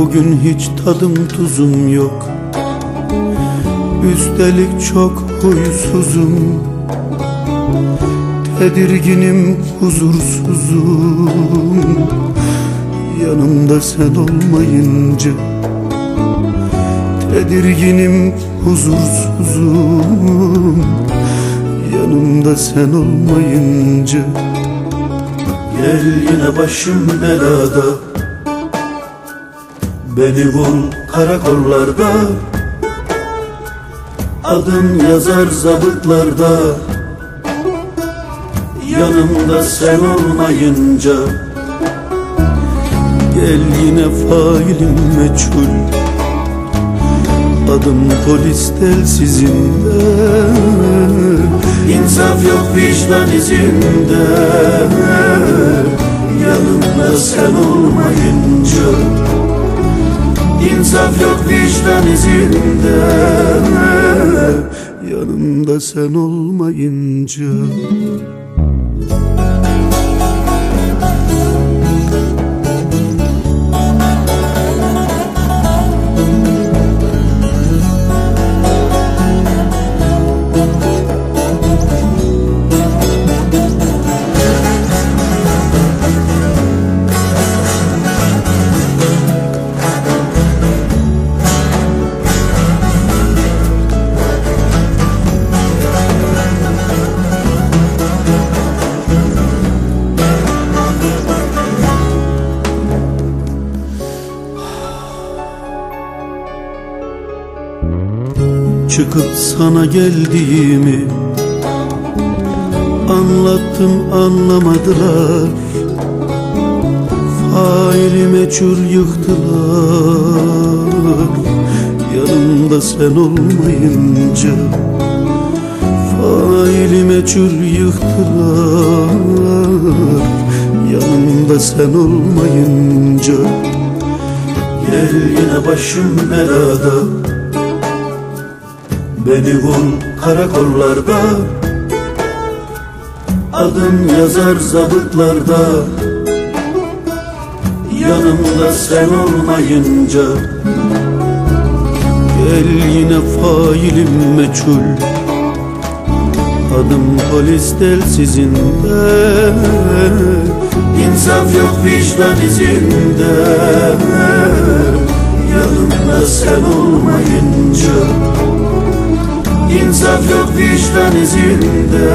Bugün hiç tadım tuzum yok. Üstelik çok huysuzum. Tedirginim, huzursuzum. Yanımda sen olmayınca Tedirginim, huzursuzum. Yanımda sen olmayınca Gel yine başım belada Beni bul karakollarda. Adım yazar zabıtlarda. Yanımda sen olmayınca. Gel yine failim meçhul. Adım polis telsizinde İnsaf yok vicdan izinde. Yanımda sen olmayınca İnsaf yok vicdan izinde. Yanımda sen olmayınca Çıkıp sana geldiğimi Anlattım anlamadılar. Faili meçhul yıktılar. Yanımda sen olmayınca Faili meçhul yıktılar. Yanımda sen olmayınca Gel yine başım belada Beni bul karakollarda Adım yazar zabıtlarda. Yanımda sen olmayınca Gel yine failim meçhul. Adım polis telsizinde İnsaf yok vicdan izinde. Yanımda sen olmayınca İnsaf yok vicdan izinde.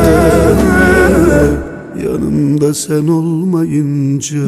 Yanımda sen olmayınca